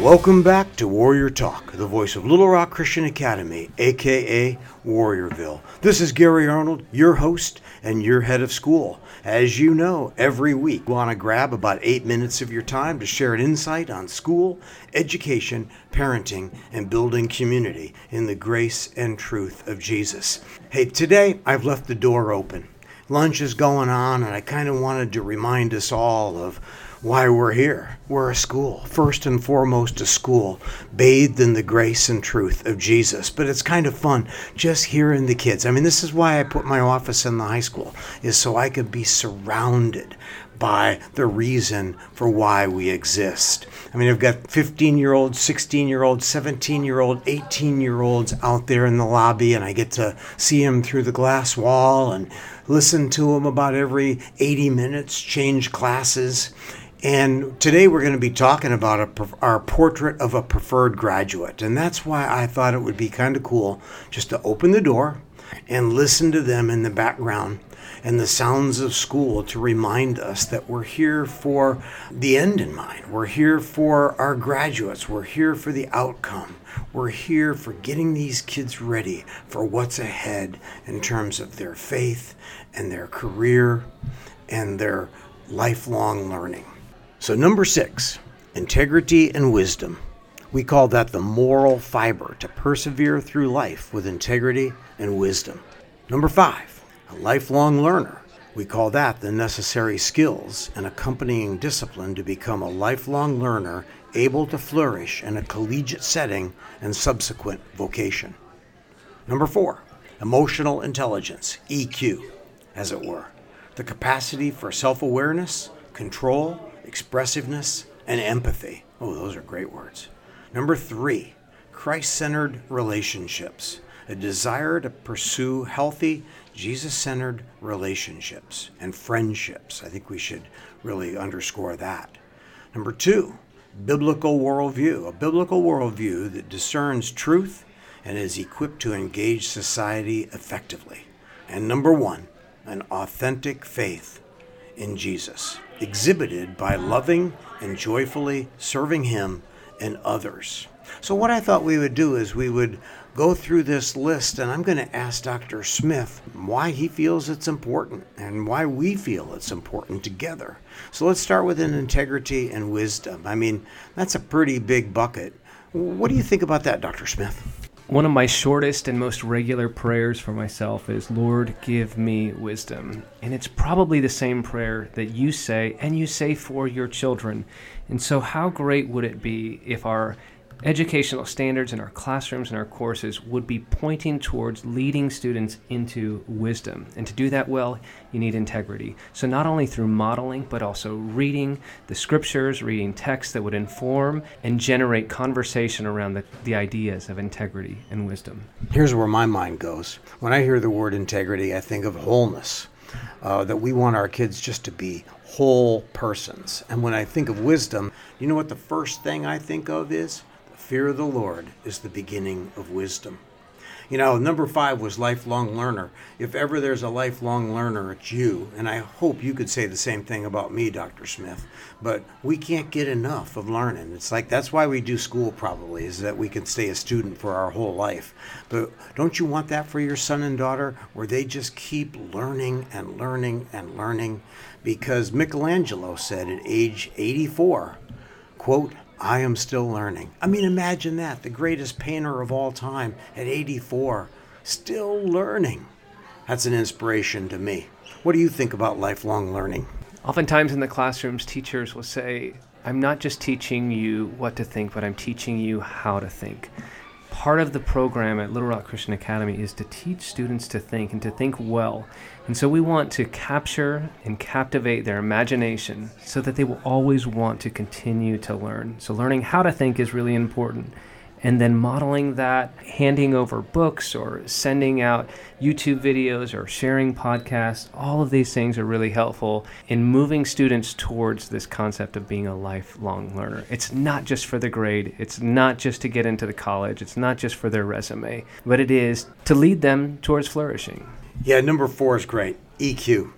Welcome back to Warrior Talk, the voice of Little Rock Christian Academy, aka Warriorville. This is Gary Arnold, your host and your head of school. As you know, every week we want to grab about eight minutes of your time to share an insight on school, education, parenting, and building community in the grace and truth of Jesus. Hey, today I've left the door open. Lunch is going on, and I kind of wanted to remind us all of why we're here. We're a school, first and foremost, a school bathed in the grace and truth of Jesus. But it's kind of fun just hearing the kids. I mean, this is why I put my office in the high school, is so I could be surrounded by the reason for why we exist. I mean, I've got 15 year olds, 16 year olds, 17 year olds, 18 year olds out there in the lobby, and I get to see them through the glass wall and listen to them about every 80 minutes, change classes. And today we're going to be talking about a, our portrait of a preferred graduate. And that's why I thought it would be kind of cool just to open the door and listen to them in the background and the sounds of school to remind us that we're here for the end in mind. We're here for our graduates. We're here for the outcome. We're here for getting these kids ready for what's ahead in terms of their faith and their career and their lifelong learning. So, number six, integrity and wisdom. We call that the moral fiber to persevere through life with integrity and wisdom. Number five, a lifelong learner. We call that the necessary skills and accompanying discipline to become a lifelong learner able to flourish in a collegiate setting and subsequent vocation. Number four, emotional intelligence, EQ, as it were. The capacity for self awareness, control, expressiveness, and empathy. Oh, those are great words. Number three, Christ centered relationships, a desire to pursue healthy, Jesus centered relationships and friendships. I think we should really underscore that. Number two, biblical worldview, a biblical worldview that discerns truth and is equipped to engage society effectively. And number one, an authentic faith in Jesus exhibited by loving and joyfully serving Him and others. So, what I thought we would do is we would go through this list, and I'm going to ask Dr. Smith why he feels it's important and why we feel it's important together. So, let's start with an integrity and wisdom. I mean, that's a pretty big bucket. What do you think about that, Dr. Smith? One of my shortest and most regular prayers for myself is, Lord, give me wisdom. And it's probably the same prayer that you say and you say for your children. And so, how great would it be if our educational standards in our classrooms and our courses would be pointing towards leading students into wisdom. And to do that well, you need integrity. So, not only through modeling, but also reading the scriptures, reading texts that would inform and generate conversation around the, the ideas of integrity and wisdom. Here's where my mind goes. When I hear the word integrity, I think of wholeness. Uh, that we want our kids just to be whole persons. And when I think of wisdom, you know what the first thing I think of is? Fear of the Lord is the beginning of wisdom. You know, number five was lifelong learner. If ever there's a lifelong learner, it's you. And I hope you could say the same thing about me, Dr. Smith. But we can't get enough of learning. It's like that's why we do school, probably, is that we can stay a student for our whole life. But don't you want that for your son and daughter, where they just keep learning and learning and learning? Because Michelangelo said at age 84, quote, I am still learning. I mean, imagine that. The greatest painter of all time at 84, still learning. That's an inspiration to me. What do you think about lifelong learning? Oftentimes in the classrooms, teachers will say, I'm not just teaching you what to think, but I'm teaching you how to think part of the program at Little Rock Christian Academy is to teach students to think and to think well. And so we want to capture and captivate their imagination so that they will always want to continue to learn. So, learning how to think is really important and then modeling that, handing over books or sending out YouTube videos or sharing podcasts, all of these things are really helpful in moving students towards this concept of being a lifelong learner. It's not just for the grade, it's not just to get into the college, it's not just for their resume, but it is to lead them towards flourishing. Yeah, number four is great EQ.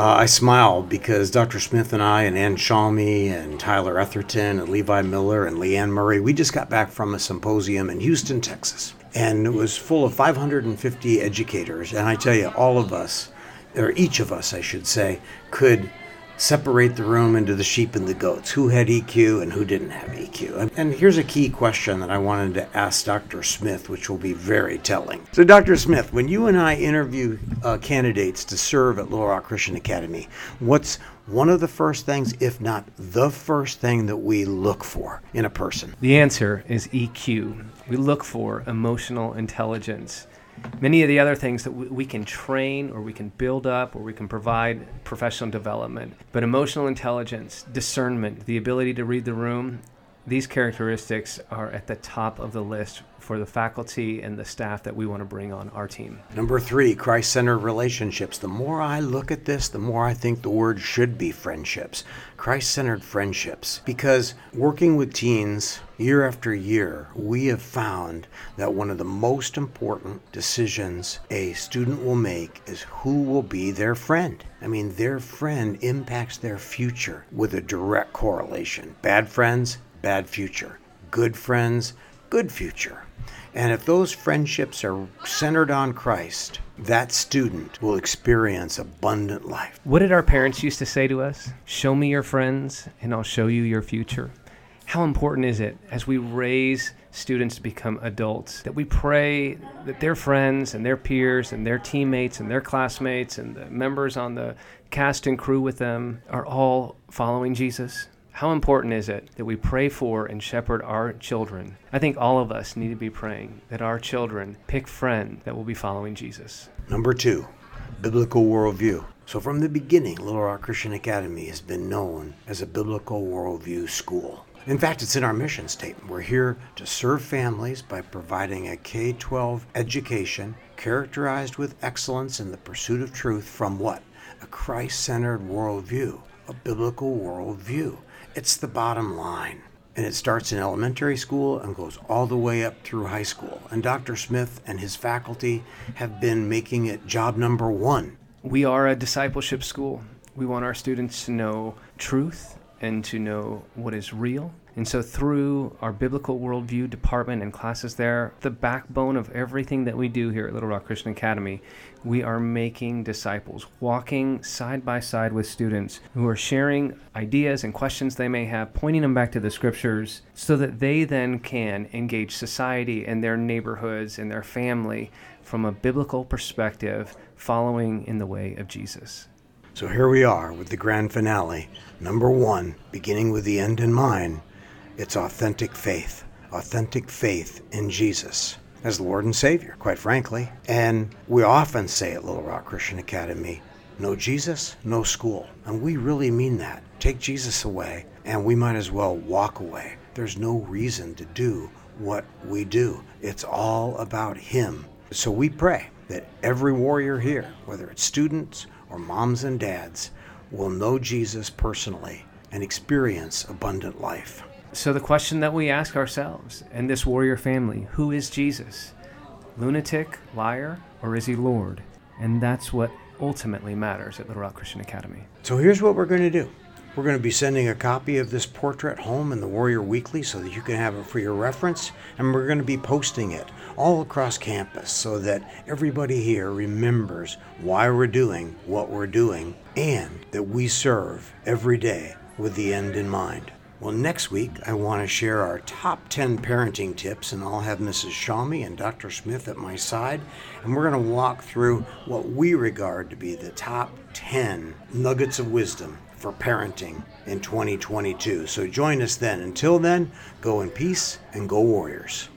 Uh, I smile because Dr. Smith and I, and Ann Shalmy, and Tyler Etherton, and Levi Miller, and Leanne Murray, we just got back from a symposium in Houston, Texas. And it was full of 550 educators. And I tell you, all of us, or each of us, I should say, could separate the room into the sheep and the goats who had EQ and who didn't have EQ. And here's a key question that I wanted to ask Dr. Smith, which will be very telling. So, Dr. Smith, when you and I interview uh, candidates to serve at Little Rock Christian Academy, what's one of the first things, if not the first thing, that we look for in a person? The answer is EQ. We look for emotional intelligence many of the other things that we can train or we can build up or we can provide professional development. But emotional intelligence, discernment, the ability to read the room, these characteristics are at the top of the list for the faculty and the staff that we want to bring on our team. Number three, Christ centered relationships. The more I look at this, the more I think the word should be friendships. Christ centered friendships. Because working with teens year after year, we have found that one of the most important decisions a student will make is who will be their friend. I mean, their friend impacts their future with a direct correlation. Bad friends, bad future. Good friends, good future. And if those friendships are centered on Christ, that student will experience abundant life. What did our parents used to say to us? Show me your friends, and I'll show you your future. How important is it as we raise students to become adults that we pray that their friends and their peers and their teammates and their classmates and the members on the cast and crew with them are all following Jesus? How important is it that we pray for and shepherd our children? I think all of us need to be praying that our children pick friends that will be following Jesus. Number two, biblical worldview. So, from the beginning, Little Rock Christian Academy has been known as a biblical worldview school. In fact, it's in our mission statement. We're here to serve families by providing a K 12 education characterized with excellence in the pursuit of truth from what? A Christ centered worldview, a biblical worldview. It's the bottom line. And it starts in elementary school and goes all the way up through high school. And Dr. Smith and his faculty have been making it job number one. We are a discipleship school. We want our students to know truth and to know what is real and so, through our biblical worldview department and classes there, the backbone of everything that we do here at Little Rock Christian Academy, we are making disciples, walking side by side with students who are sharing ideas and questions they may have, pointing them back to the scriptures so that they then can engage society and their neighborhoods and their family from a biblical perspective, following in the way of Jesus. So here we are with the grand finale. Number one, beginning with the end in mind it's authentic faith, authentic faith in Jesus as Lord and Savior, quite frankly. And we often say at Little Rock Christian Academy, no Jesus, no school. And we really mean that. Take Jesus away, and we might as well walk away. There's no reason to do what we do, it's all about Him. So we pray that every warrior here, whether it's students or moms and dads, will know Jesus personally and experience abundant life. So, the question that we ask ourselves and this warrior family who is Jesus? Lunatic, liar, or is he Lord? And that's what ultimately matters at Little Rock Christian Academy. So, here's what we're going to do we're going to be sending a copy of this portrait home in the Warrior Weekly so that you can have it for your reference. And we're going to be posting it all across campus so that everybody here remembers why we're doing what we're doing and that we serve every day with the end in mind. Well, next week, I want to share our top 10 parenting tips, and I'll have Mrs. Shalmy and Dr. Smith at my side, and we're going to walk through what we regard to be the top 10 nuggets of wisdom for parenting in 2022. So join us then. Until then, go in peace and go Warriors.